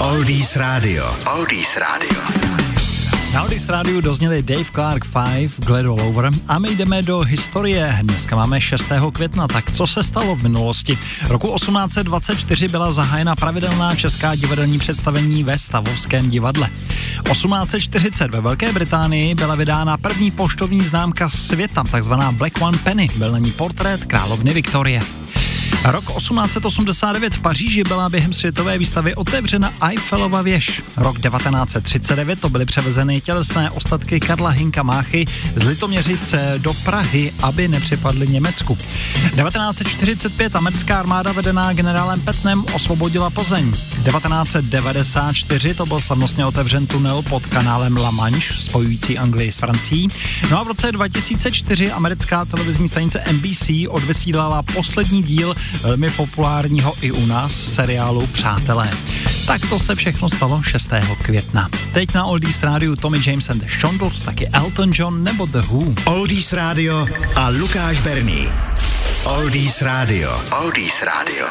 Oldies Radio. Oldies Radio. Na Oldies rádiu dozněli Dave Clark 5, Glad All Over a my jdeme do historie. Dneska máme 6. května, tak co se stalo v minulosti? Roku 1824 byla zahájena pravidelná česká divadelní představení ve Stavovském divadle. 1840 ve Velké Británii byla vydána první poštovní známka světa, takzvaná Black One Penny. Byl na ní portrét královny Viktorie. Rok 1889 v Paříži byla během světové výstavy otevřena Eiffelova věž. Rok 1939 to byly převezeny tělesné ostatky Karla Hinka Máchy z Litoměřic do Prahy, aby nepřipadly Německu. 1945 americká armáda vedená generálem Petnem osvobodila Plzeň. 1994 to byl slavnostně otevřen tunel pod kanálem La Manche, spojující Anglii s Francií. No a v roce 2004 americká televizní stanice NBC odvysílala poslední díl velmi populárního i u nás seriálu Přátelé. Tak to se všechno stalo 6. května. Teď na Oldies rádiu Tommy James and the Shondells, taky Elton John nebo The Who. Oldies Radio a Lukáš Berný. Oldies Radio. Oldies Radio.